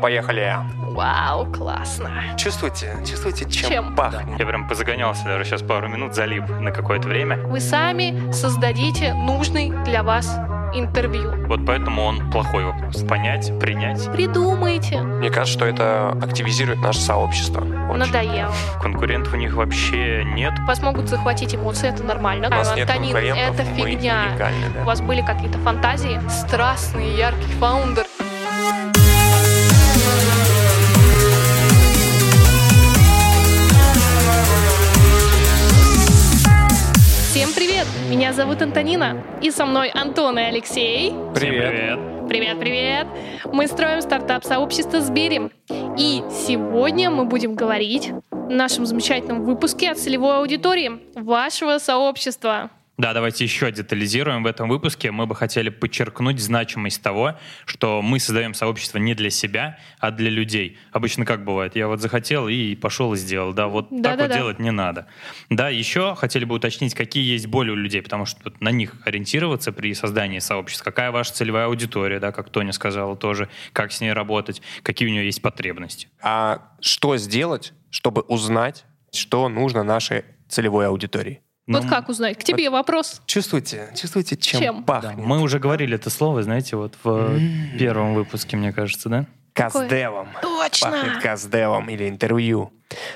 Поехали. Вау, классно. Чувствуете? Чувствуете, чем, Чем? пахнет? Я прям позагонялся даже сейчас пару минут, залип на какое-то время. Вы сами создадите нужный для вас интервью. Вот поэтому он плохой вопрос. Понять, принять. Придумайте. Мне кажется, что это активизирует наше сообщество. Очень. Надоело. Конкурентов у них вообще нет. Вас могут захватить эмоции, это нормально. У нас нет Антонин, конкурентов, это мы фигня. уникальны, да. У вас были какие-то фантазии? Страстный, яркий фаундер. Всем привет! Меня зовут Антонина, и со мной Антон и Алексей. Привет. привет. Привет! Мы строим стартап-сообщество Сбери. И сегодня мы будем говорить в нашем замечательном выпуске о целевой аудитории вашего сообщества. Да, давайте еще детализируем в этом выпуске. Мы бы хотели подчеркнуть значимость того, что мы создаем сообщество не для себя, а для людей. Обычно как бывает? Я вот захотел и пошел и сделал. Да, вот так вот Да-да-да. делать не надо. Да, еще хотели бы уточнить, какие есть боли у людей, потому что на них ориентироваться при создании сообщества. Какая ваша целевая аудитория, да, как Тоня сказала тоже, как с ней работать, какие у нее есть потребности. А что сделать, чтобы узнать, что нужно нашей целевой аудитории? Вот Ну, как узнать? К тебе вопрос. Чувствуете? Чувствуете, чем, Чем? да, пахнет? мы уже говорили это слово, знаете, вот в М. первом выпуске, мне кажется, да? Каздевом. Точно! Пахнет каздевом или интервью.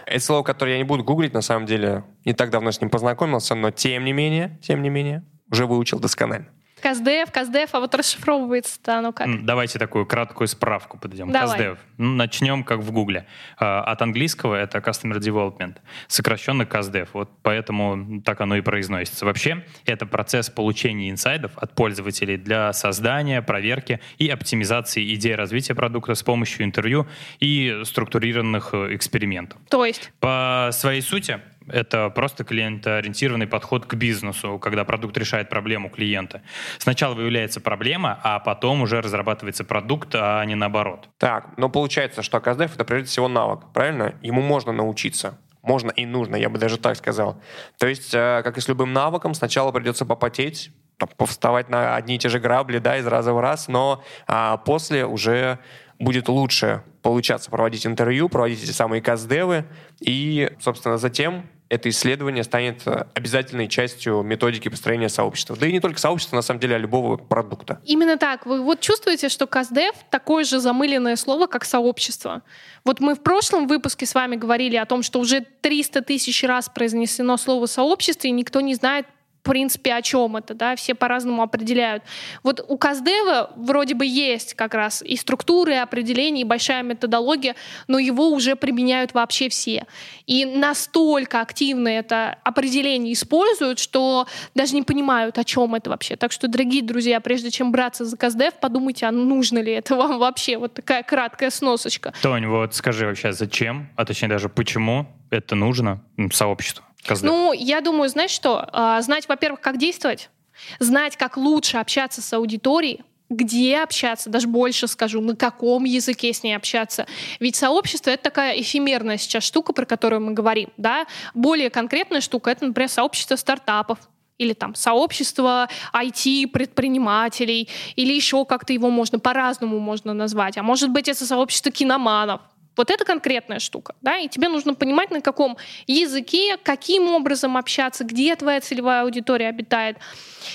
Это слово, которое я не буду гуглить, на самом деле. Не так давно с ним познакомился, но тем не менее, тем не менее, уже выучил досконально. Каздев, Каздев, а вот расшифровывается-то оно как? Давайте такую краткую справку подойдем. Давай. CastDev. Ну, Начнем как в Гугле. А, От английского это Customer Development, сокращенно CastDev. Вот поэтому так оно и произносится. Вообще, это процесс получения инсайдов от пользователей для создания, проверки и оптимизации идей развития продукта с помощью интервью и структурированных э, экспериментов. То есть, По своей сути, это просто клиентоориентированный подход к бизнесу, когда продукт решает проблему клиента. Сначала выявляется проблема, а потом уже разрабатывается продукт, а не наоборот. Так, но получается, что каздев это прежде всего навык, правильно? Ему можно научиться. Можно и нужно, я бы даже так сказал. То есть, э, как и с любым навыком, сначала придется попотеть, повставать на одни и те же грабли, да, из раза в раз, но а, после уже будет лучше получаться проводить интервью, проводить эти самые каздевы, и, собственно, затем это исследование станет э, обязательной частью методики построения сообщества. Да и не только сообщества, на самом деле, а любого продукта. именно так. Вы вот чувствуете, что Каздев такое же замыленное слово, как сообщество. Вот мы в прошлом выпуске с вами говорили о том, что уже 300 тысяч раз произнесено слово сообщество, и никто не знает, в принципе, о чем это, да, все по-разному определяют. Вот у Каздева вроде бы есть как раз и структуры, и определения, и большая методология, но его уже применяют вообще все. И настолько активно это определение используют, что даже не понимают, о чем это вообще. Так что, дорогие друзья, прежде чем браться за Каздев, подумайте, а нужно ли это вам вообще. Вот такая краткая сносочка. Тонь, вот скажи вообще, зачем, а точнее даже почему это нужно сообществу? Каздев? Ну, я думаю, знаешь что? А, Знать, во-первых, как действовать, знать, как лучше общаться с аудиторией, где общаться, даже больше скажу, на каком языке с ней общаться. Ведь сообщество — это такая эфемерная сейчас штука, про которую мы говорим. Да? Более конкретная штука — это, например, сообщество стартапов, или там сообщество IT-предпринимателей, или еще как-то его можно по-разному можно назвать. А может быть, это сообщество киноманов. Вот это конкретная штука, да, и тебе нужно понимать, на каком языке, каким образом общаться, где твоя целевая аудитория обитает.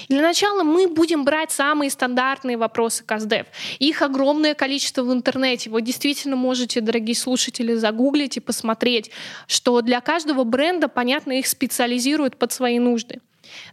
И для начала мы будем брать самые стандартные вопросы КАЗДЕВ. Их огромное количество в интернете. Вы действительно можете, дорогие слушатели, загуглить и посмотреть, что для каждого бренда, понятно, их специализируют под свои нужды.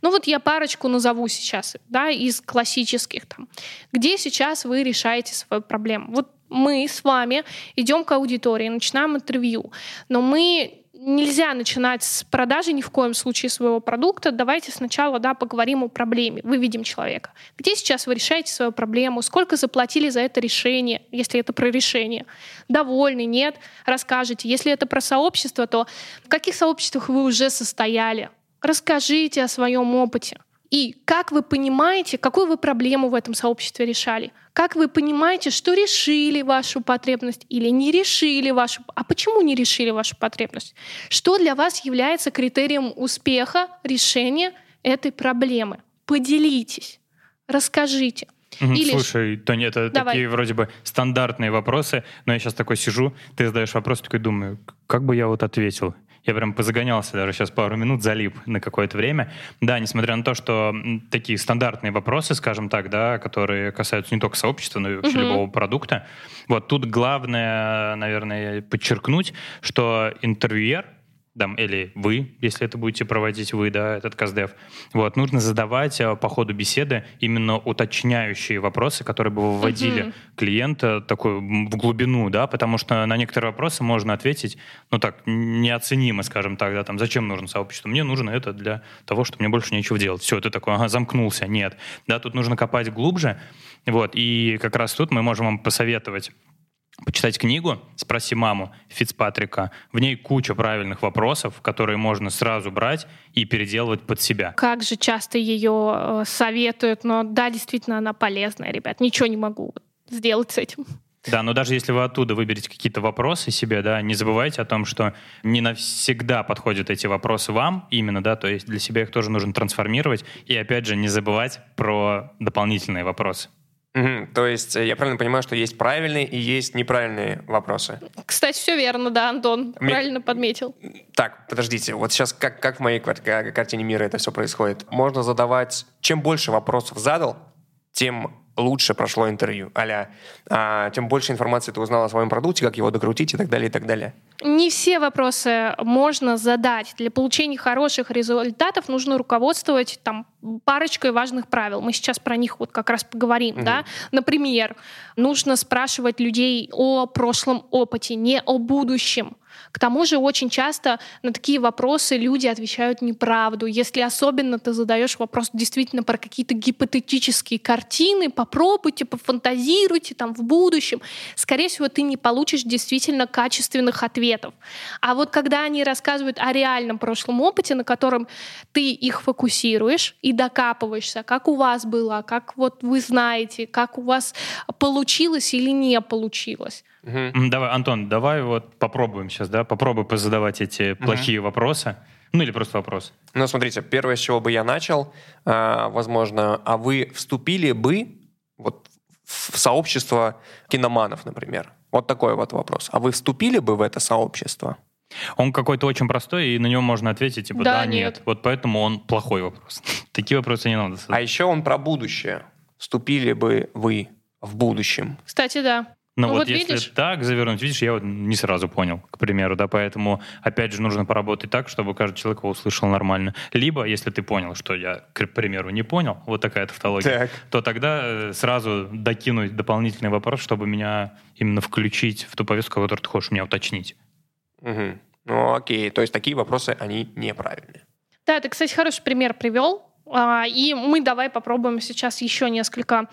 Ну вот я парочку назову сейчас, да, из классических там. Где сейчас вы решаете свою проблему? Вот мы с вами идем к аудитории, начинаем интервью, но мы нельзя начинать с продажи ни в коем случае своего продукта. Давайте сначала да, поговорим о проблеме, выведем человека. Где сейчас вы решаете свою проблему? Сколько заплатили за это решение, если это про решение? Довольны, нет? Расскажите. Если это про сообщество, то в каких сообществах вы уже состояли? Расскажите о своем опыте. И как вы понимаете, какую вы проблему в этом сообществе решали? Как вы понимаете, что решили вашу потребность или не решили вашу... А почему не решили вашу потребность? Что для вас является критерием успеха решения этой проблемы? Поделитесь, расскажите. Или Слушай, Тоня, это Давай. такие вроде бы стандартные вопросы, но я сейчас такой сижу, ты задаешь вопрос, такой думаю, как бы я вот ответил? Я прям позагонялся даже сейчас пару минут, залип на какое-то время. Да, несмотря на то, что такие стандартные вопросы, скажем так, да, которые касаются не только сообщества, но и вообще Мгм. любого продукта. Вот тут главное, наверное, подчеркнуть, что интервьюер, там, или вы, если это будете проводить вы, да, этот КАЗДЕВ, вот, нужно задавать э, по ходу беседы именно уточняющие вопросы, которые бы выводили Мгм. клиента такой в глубину, да, потому что на некоторые вопросы можно ответить, ну так, неоценимо, скажем так, да, там, зачем нужно сообщество? Мне нужно это для того, что мне больше нечего делать. Все, ты такой, ага, замкнулся. Нет. Да, тут нужно копать глубже, вот, и как раз тут мы можем вам посоветовать почитать книгу «Спроси маму» Фицпатрика. В ней куча правильных вопросов, которые можно сразу брать и переделывать под себя. как же часто ее э, советуют, но да, действительно, она полезная, ребят. Ничего не могу сделать с этим. Да, но даже если вы оттуда выберете какие-то вопросы себе, да, не забывайте о том, что не навсегда подходят эти вопросы вам именно, да, то есть для себя их тоже нужно трансформировать. И опять же, не забывать про дополнительные вопросы. Мгм. То есть э, я правильно понимаю, что есть правильные и есть неправильные вопросы. Кстати, все верно, да, Антон. Мне- Правильно подметил. Так, подождите, вот сейчас как, как в моей квар- ка- картине мира это все происходит? Можно задавать, чем больше вопросов задал, тем лучше прошло интервью. Аля, а, тем больше информации ты узнал о своем продукте, как его докрутить и так далее, и так далее. Не все вопросы можно задать. Для получения хороших результатов нужно руководствовать там парочкой важных правил. Мы сейчас про них вот как раз поговорим, Мгм. да. Например, нужно спрашивать людей о прошлом опыте, не о будущем. К тому же очень часто на такие вопросы люди отвечают неправду. Если особенно ты задаешь вопрос действительно про какие-то гипотетические картины, попробуйте, пофантазируйте там в будущем, скорее всего, ты не получишь действительно качественных ответов. А вот когда они рассказывают о реальном прошлом опыте, на котором ты их фокусируешь и докапываешься, как у вас было, как вот вы знаете, как у вас получилось или не получилось. М, Давай, Антон, давай вот попробуем сейчас, да, попробуй позадавать эти плохие вопросы. Ну или просто вопрос. Ну, смотрите, первое, с чего бы я начал, а, возможно, а вы вступили бы вот в сообщество киноманов, например? Вот такой вот вопрос. А вы вступили бы в это сообщество? Он какой-то очень простой, и на него можно ответить, типа, Да, да, нет. нет. Вот поэтому он плохой вопрос. Такие вопросы не надо А задавать. еще он про будущее. Вступили бы вы в будущем? Кстати, да. Но Ну вот, вот если видишь? так завернуть, видишь, я вот не сразу понял, к примеру, да, поэтому, опять же, нужно поработать так, чтобы каждый человек его услышал нормально. Либо, если ты понял, что я, к примеру, не понял, вот такая тавтология, Так. то тогда э, сразу докинуть дополнительный вопрос, чтобы меня именно включить в ту повестку, которую ты хочешь меня уточнить. Мгм. Ну, окей. То есть такие вопросы, они неправильные. Да, ты, кстати, хороший пример привел. А, И мы давай попробуем сейчас еще несколько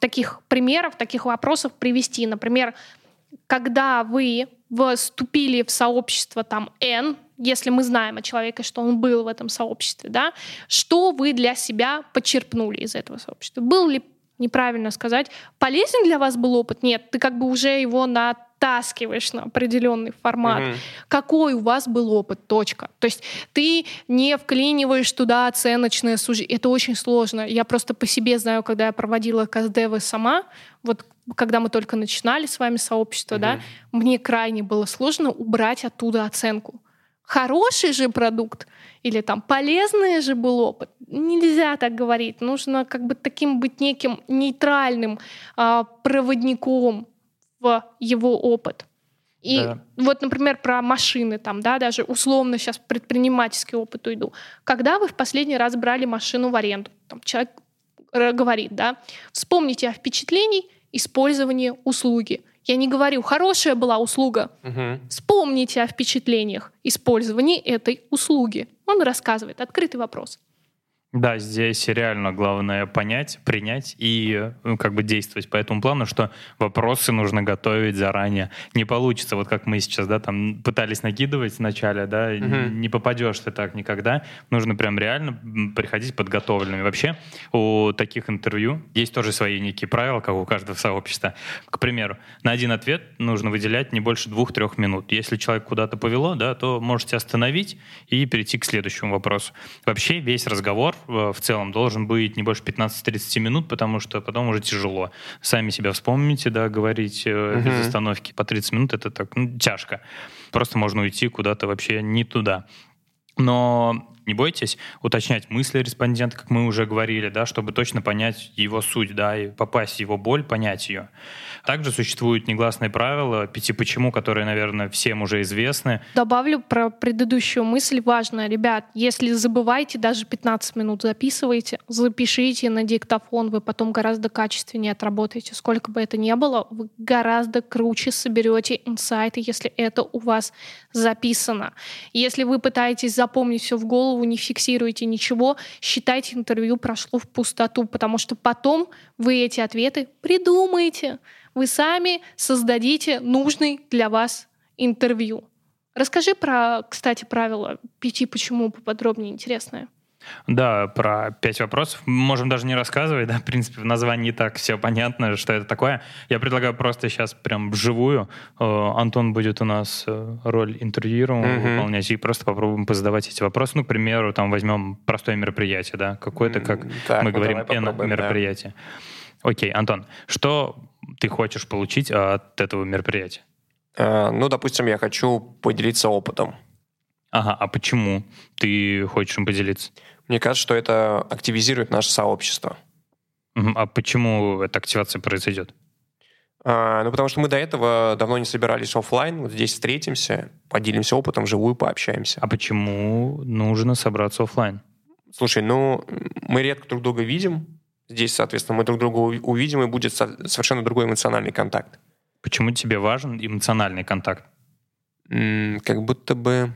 таких примеров, таких вопросов привести. Например, когда вы вступили в сообщество там N, если мы знаем о человеке, что он был в этом сообществе, да, что вы для себя почерпнули из этого сообщества? Был ли, неправильно сказать, полезен для вас был опыт? Нет, ты как бы уже его натаскиваешь на определенный формат Мгм. какой у вас был опыт, точка. То есть ты не вклиниваешь туда оценочное суждение. Это очень сложно. Я просто по себе знаю, когда я проводила КСДВ сама, вот когда мы только начинали с вами сообщество, да, мне крайне было сложно убрать оттуда оценку. Хороший же продукт или там полезный же был опыт. Нельзя так говорить. Нужно как бы таким быть неким нейтральным а, проводником в его опыт. И Да. вот, например, про машины, там, да, даже условно сейчас предпринимательский опыт уйду. Когда вы в последний раз брали машину в аренду? Там человек говорит, да, вспомните о впечатлении использования услуги. Я не говорю, хорошая была услуга. Мгм. Вспомните о впечатлениях использования этой услуги. Он рассказывает. Открытый вопрос. Да, здесь реально главное понять, принять и ну, как бы действовать по этому плану, что вопросы нужно готовить заранее. Не получится, вот как мы сейчас, да, там пытались накидывать вначале, да, Мгм. не попадешь ты так никогда. Нужно прям реально приходить подготовленными. Вообще у таких интервью есть тоже свои некие правила, как у каждого сообщества. К примеру, на один ответ нужно выделять не больше двух-трех минут. Если человек куда-то повело, да, то можете остановить и перейти к следующему вопросу. Вообще весь разговор э, в целом должен быть не больше 15-30 минут, потому что потом уже тяжело. Сами себя вспомните, да, говорить э, без остановки по 30 минут это так ну, тяжко. Просто можно уйти куда-то вообще не туда. Но не бойтесь уточнять мысли респондента, как мы уже говорили, да, чтобы точно понять его суть, да, и попасть в его боль, понять ее. Также существуют негласные правила пяти почему, которые, наверное, всем уже известны. Добавлю про предыдущую мысль важная. Ребят, если забываете, даже 15 минут записывайте, запишите на диктофон, вы потом гораздо качественнее отработаете. Сколько бы это ни было, вы гораздо круче соберете инсайты, если это у вас записано. Если вы пытаетесь запомнить все в голову, не фиксируете ничего, считайте, интервью прошло в пустоту, потому что потом вы эти ответы придумаете. Вы сами создадите нужный для вас интервью. Расскажи про, кстати, правила пяти почему поподробнее, интересное. Да, про пять вопросов. Можем даже не рассказывать, да, в принципе, в названии так все понятно, что это такое. Я предлагаю просто сейчас прям вживую. Э, Антон будет у нас э, роль интервьюируемого Мгм. выполнять, и просто попробуем позадавать эти вопросы. Ну, к примеру, там возьмем простое мероприятие, да, какое-то, как так, мы ну говорим, да. мероприятие. Окей, Антон, что ты хочешь получить от этого мероприятия? Э, Ну, допустим, я хочу поделиться опытом. Ага, а почему ты хочешь им поделиться? Мне кажется, что это активизирует наше сообщество. А почему эта активация произойдет? А, Ну, потому что мы до этого давно не собирались оффлайн, вот здесь встретимся, поделимся опытом, вживую пообщаемся. А почему нужно собраться оффлайн? Слушай, ну, мы редко друг друга видим. Здесь, соответственно, мы друг друга уви- увидим, и будет со- совершенно другой эмоциональный контакт. Почему тебе важен эмоциональный контакт? М, Как будто бы,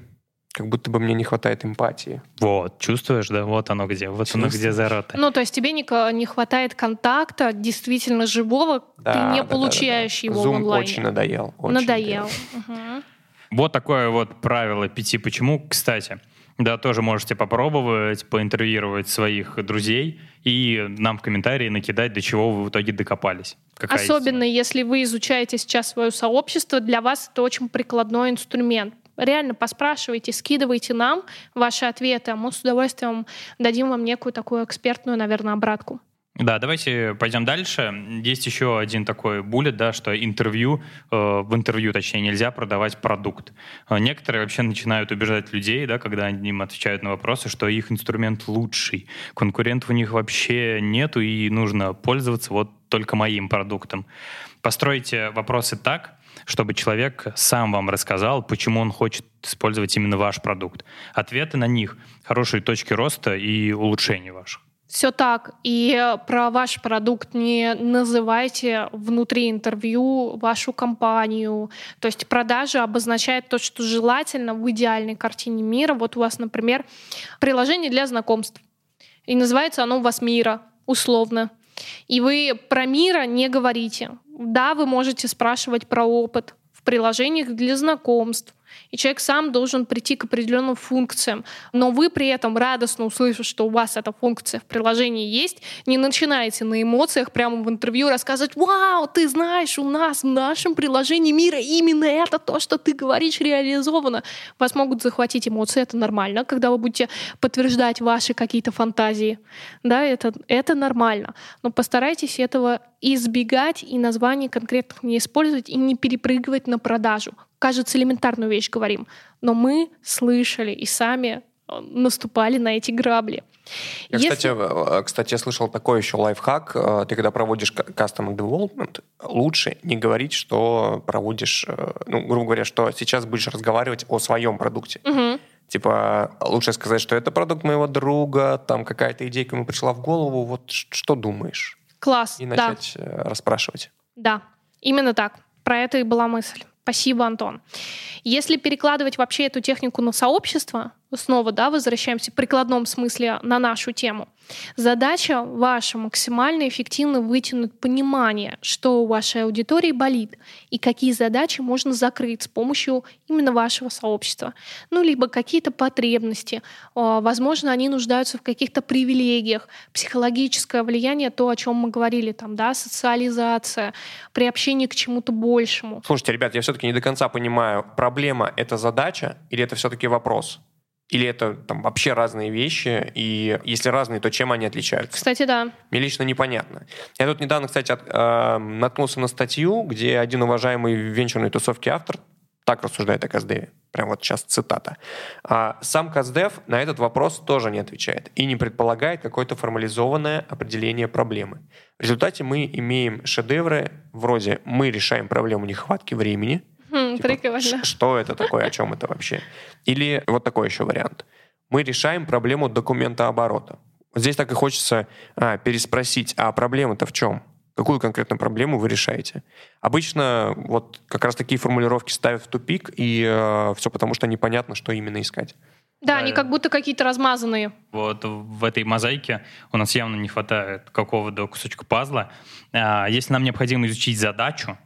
как будто бы мне не хватает эмпатии. Вот, чувствуешь, да? Вот оно где, вот оно где зарота. Ну, то есть тебе не, не хватает контакта действительно живого, Да, ты не да, да, получаешь да, да. его Zoom в онлайне. очень надоел. очень Надоел. Мгм. Вот такое вот правило пяти почему. Кстати, да, тоже можете попробовать поинтервьюировать своих друзей и нам в комментарии накидать, до чего вы в итоге докопались. Какая Особенно если вы изучаете сейчас свое сообщество, для вас это очень прикладной инструмент. Реально поспрашивайте, скидывайте нам ваши ответы, а мы с удовольствием дадим вам некую такую экспертную, наверное, обратку. Да, давайте пойдем дальше. Есть еще один такой буллет, да, что интервью, э, в интервью, точнее, нельзя продавать продукт. Э, Некоторые вообще начинают убеждать людей, да, когда они им отвечают на вопросы, что их инструмент лучший. Конкурентов у них вообще нету, и нужно пользоваться вот только моим продуктом. Постройте вопросы так, чтобы человек сам вам рассказал, почему он хочет использовать именно ваш продукт. Ответы на них — хорошие точки роста и улучшения ваших. Все так. И про ваш продукт не называйте внутри интервью вашу компанию. То есть продажа обозначает то, что желательно в идеальной картине мира. Вот у вас, например, приложение для знакомств. И называется оно у вас «Мира», условно. И вы про мира не говорите. Да, вы можете спрашивать про опыт в приложениях для знакомств. И человек сам должен прийти к определенным функциям. Но вы при этом радостно услышав, что у вас эта функция в приложении есть, не начинаете на эмоциях прямо в интервью рассказывать, вау, ты знаешь, у нас в нашем приложении мира именно это то, что ты говоришь, реализовано. Вас могут захватить эмоции, это нормально, когда вы будете подтверждать ваши какие-то фантазии. Да, это, это нормально. Но постарайтесь этого избегать и названий конкретных не использовать и не перепрыгивать на продажу. Кажется, элементарную вещь говорим, но мы слышали и сами э, наступали на эти грабли. Я, Если- кстати, э, кстати, я слышал такой еще лайфхак. Э, Ты когда проводишь custom development, лучше не говорить, что проводишь, ну, грубо говоря, что сейчас будешь разговаривать о своем продукте. Мгм. Типа, лучше сказать, что это продукт моего друга, там какая-то идейка ему пришла в голову, вот что думаешь? Класс, И да. начать э, расспрашивать. Да, именно так. Про это и была мысль. Спасибо, Антон. Если перекладывать вообще эту технику на сообщество, снова, да, возвращаемся в прикладном смысле на нашу тему, задача ваша максимально эффективно вытянуть понимание, что у вашей аудитории болит и какие задачи можно закрыть с помощью именно вашего сообщества. Ну, либо какие-то потребности. А, Возможно, они нуждаются в каких-то привилегиях, психологическое влияние, то, о чем мы говорили, там, да, социализация, приобщение к чему-то большему. Слушайте, ребят, я все-таки не до конца понимаю, проблема — это задача или это все-таки вопрос? Или это там вообще разные вещи, и если разные, то чем они отличаются? Кстати, да. Мне лично непонятно. Я тут недавно, кстати, от, э, наткнулся на статью, где один уважаемый в венчурной тусовке автор так рассуждает о Каздеве. Прям вот сейчас цитата. А сам Каздев на этот вопрос тоже не отвечает и не предполагает какое-то формализованное определение проблемы. В результате мы имеем шедевры вроде «мы решаем проблему нехватки времени», Типа, прикольно. что это такое, о чем это вообще? Или вот такой еще вариант. Мы решаем проблему документа оборота. Вот здесь так и хочется а, переспросить, а проблема-то в чем? Какую конкретно проблему вы решаете? Обычно вот как раз такие формулировки ставят в тупик, и все потому, что непонятно, что именно искать. Да, Да, они как будто какие-то размазанные. Вот в этой мозаике у нас явно не хватает какого-то кусочка пазла. А, Если нам необходимо изучить задачу,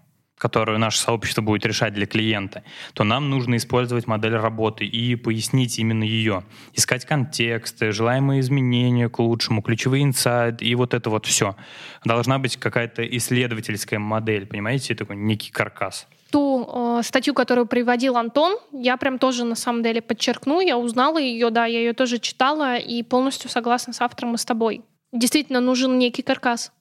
которую наше сообщество будет решать для клиента, то нам нужно использовать модель работы и пояснить именно ее. Искать контексты, желаемые изменения к лучшему, ключевые инсайты и вот это вот все. Должна быть какая-то исследовательская модель, понимаете, такой некий каркас. Ту э, статью, которую приводил Антон, я прям тоже на самом деле подчеркну, я узнала ее, да, я ее тоже читала и полностью согласна с автором и с тобой. Действительно нужен некий каркас.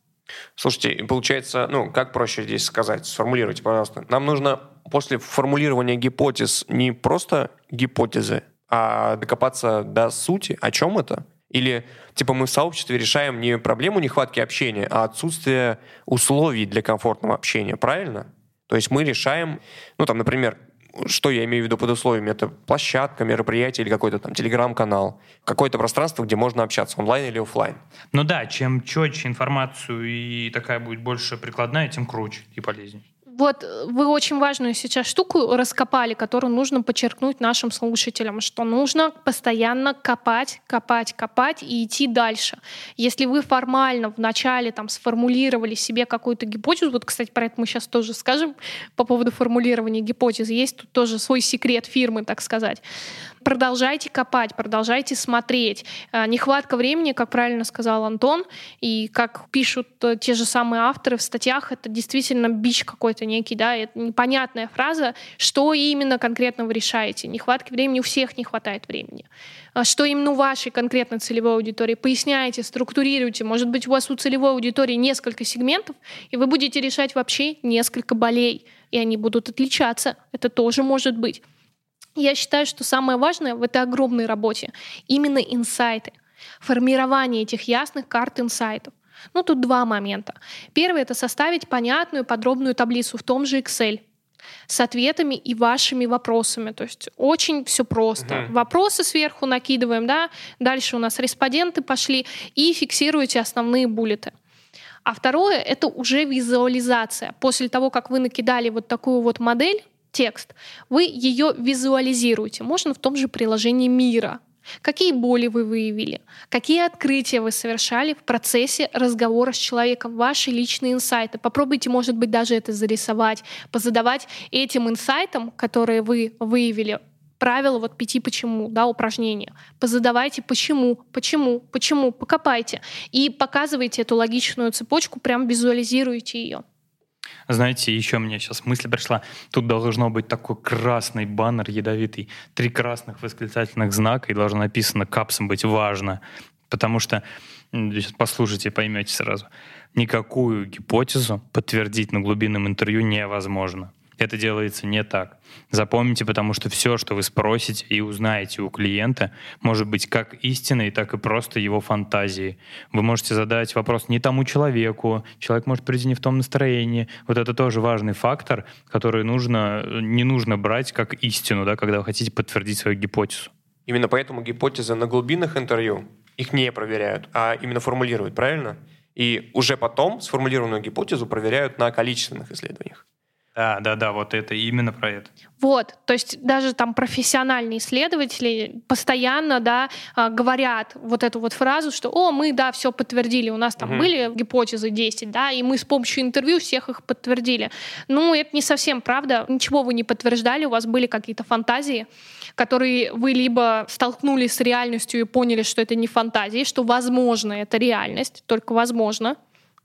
Слушайте, получается, ну, как проще здесь сказать? Сформулируйте, пожалуйста. Нам нужно после формулирования гипотез не просто гипотезы, а докопаться до сути. О чем это? Или, типа, мы в сообществе решаем не проблему нехватки общения, а отсутствие условий для комфортного общения, правильно? То есть мы решаем, ну, там, например, что я имею в виду под условиями? Это площадка, мероприятие или какой-то там телеграм-канал, какое-то пространство, где можно общаться, онлайн или офлайн. Ну да, чем четче информацию и такая будет больше прикладная, тем круче и полезнее. Вот э, вы очень важную сейчас штуку раскопали, которую нужно подчеркнуть нашим слушателям, что нужно постоянно копать, копать, копать и идти дальше. Если вы формально вначале там сформулировали себе какую-то гипотезу, вот, кстати, про это мы сейчас тоже скажем по поводу формулирования гипотезы, есть тут тоже свой секрет фирмы, так сказать. Продолжайте копать, продолжайте смотреть. Э, Нехватка времени, как правильно сказал Антон, и как пишут э, те же самые авторы в статьях, это действительно бич какой-то некий, да, это непонятная фраза, что именно конкретно вы решаете. Нехватки времени у всех не хватает времени. А Что именно у вашей конкретной целевой аудитории? Поясняйте, структурируйте. Может быть, у вас у целевой аудитории несколько сегментов, и вы будете решать вообще несколько болей, и они будут отличаться. Это тоже может быть. Я считаю, что самое важное в этой огромной работе именно инсайты, формирование этих ясных карт инсайтов. Ну, тут два момента. Первый — это составить понятную подробную таблицу в том же Excel с ответами и вашими вопросами. То есть очень все просто. Мгм. Вопросы сверху накидываем, да, дальше у нас респонденты пошли, и фиксируете основные буллеты. А второе — это уже визуализация. После того, как вы накидали вот такую вот модель, текст, вы ее визуализируете. Можно в том же приложении мира. Какие боли вы выявили? Какие открытия вы совершали в процессе разговора с человеком? Ваши личные инсайты. Попробуйте, может быть, даже это зарисовать, позадавать этим инсайтам, которые вы выявили, правила вот пяти почему, да, упражнения. Позадавайте почему, почему, почему, покопайте. И показывайте эту логичную цепочку, прям визуализируйте ее. Знаете, еще мне сейчас мысль пришла. Тут должно быть такой красный баннер ядовитый. Три красных восклицательных знака, и должно написано «капсом быть важно». Потому что, сейчас послушайте, поймете сразу, никакую гипотезу подтвердить на глубинном интервью невозможно. Это делается не так. Запомните, потому что все, что вы спросите и узнаете у клиента, может быть как истиной, так и просто его фантазией. Вы можете задать вопрос не тому человеку, человек может прийти не в том настроении. Вот это тоже важный фактор, который нужно, не нужно брать как истину, да, когда вы хотите подтвердить свою гипотезу. Именно поэтому гипотезы на глубинных интервью их не проверяют, а именно формулируют, правильно? И уже потом сформулированную гипотезу проверяют на количественных исследованиях. Да, да, да, вот это именно про это. Вот, то есть даже там профессиональные исследователи постоянно, да, а, говорят вот эту вот фразу, что, о, мы, да, все подтвердили, у нас там Мгм. были гипотезы 10, да, и мы с помощью интервью всех их подтвердили. Ну, это не совсем правда, ничего вы не подтверждали, у вас были какие-то фантазии, которые вы либо столкнулись с реальностью и поняли, что это не фантазии, что возможно это реальность, только возможно,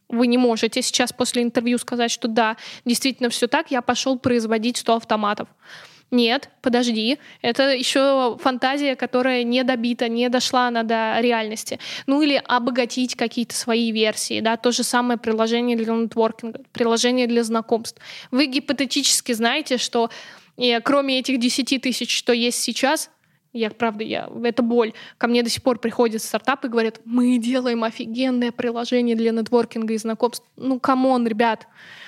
вы не можете сейчас после интервью сказать, что да, действительно все так, я пошел производить 100 автоматов. Нет, подожди. Это еще фантазия, которая не добита, не дошла она до реальности. Ну или обогатить какие-то свои версии. Да? То же самое приложение для нетворкинга, приложение для знакомств. Вы гипотетически знаете, что и кроме этих 10 тысяч, что есть сейчас, я, правда, я, это боль. Ко мне до сих пор приходят стартапы и говорят, мы делаем офигенное приложение для нетворкинга и знакомств. Ну, come on, ребят.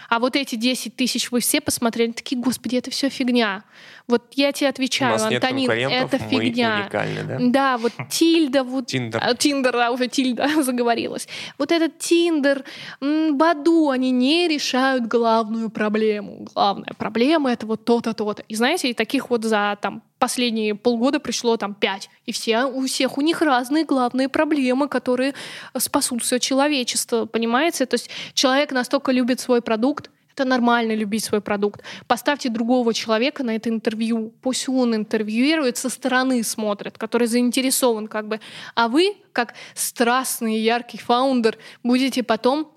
А вот эти 10 тысяч вы все посмотрели, такие, господи, это все фигня. Вот я тебе отвечаю, Антонин, это фигня. да? Да, вот Тильда, вот Тиндер. а, Тиндер, да, уже Тильда заговорилась. Вот этот Тиндер, Баду, они не решают главную проблему. Главная проблема — это вот то-то, то-то. И знаете, и таких вот за там последние полгода пришло там пять. И все, у всех у них разные главные проблемы, которые спасут все человечество, понимаете? То есть человек настолько любит свой продукт, это нормально любить свой продукт. Поставьте другого человека на это интервью. Пусть он интервьюирует, со стороны смотрит, который заинтересован как бы. А вы, как страстный яркий founder, будете потом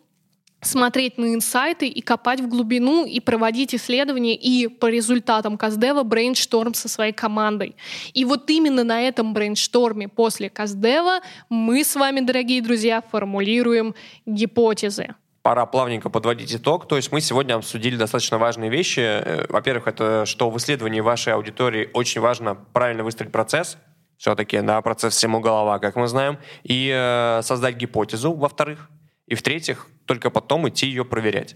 смотреть на инсайты и копать в глубину и проводить исследования и по результатам кастдева brainstorm со своей командой. И вот именно на этом брейншторме после Каздева мы с вами, дорогие друзья, формулируем гипотезы. Пора плавненько подводить итог. То есть мы сегодня обсудили достаточно важные вещи. Э, Во-первых, это что в исследовании вашей аудитории очень важно правильно выстроить процесс. Все-таки, да, процесс всему голова, как мы знаем. И э, создать гипотезу, во-вторых. И в-третьих, только потом идти ее проверять.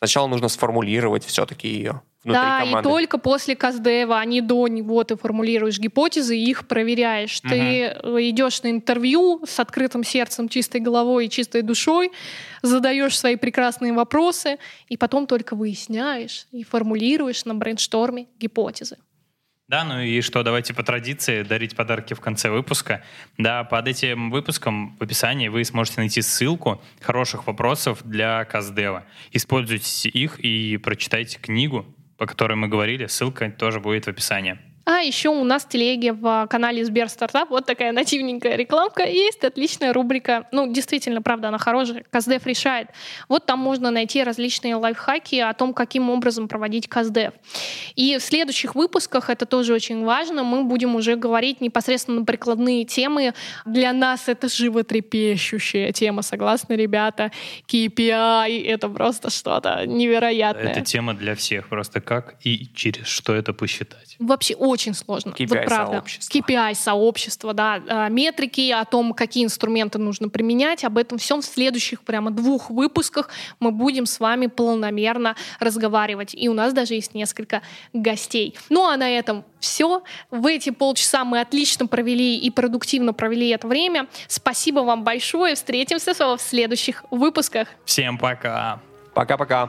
Сначала нужно сформулировать все-таки ее внутри да, команды. и только после Каздева, а не до него ты формулируешь гипотезы и их проверяешь. Ты э, идешь на интервью с открытым сердцем, чистой головой и чистой душой, задаешь свои прекрасные вопросы, и потом только выясняешь и формулируешь на брейншторме гипотезы. Да, ну и что, давайте по традиции дарить подарки в конце выпуска. Да, под этим выпуском в описании вы сможете найти ссылку хороших вопросов для Каздева. Используйте их и прочитайте книгу, по которой мы говорили. Ссылка тоже будет в описании. А еще у нас в телеге в канале Сбер Стартап вот такая нативненькая рекламка. Есть отличная рубрика. Ну, действительно, правда, она хорошая. Каздев решает. Вот там можно найти различные лайфхаки о том, каким образом проводить Каздев. И в следующих выпусках, это тоже очень важно, мы будем уже говорить непосредственно на прикладные темы. Для нас это животрепещущая тема, согласны, ребята? KPI — это просто что-то невероятное. Это тема для всех. Просто как и через что это посчитать. Вообще очень сложно. KPI вот правда. сообщества. KPI сообщества, да. А, Метрики о том, какие инструменты нужно применять. Об этом всем в следующих прямо двух выпусках мы будем с вами полномерно разговаривать. И у нас даже есть несколько гостей. Ну а на этом все. В эти полчаса мы отлично провели и продуктивно провели это время. Спасибо вам большое. Встретимся с вами в следующих выпусках. Всем пока! Пока-пока.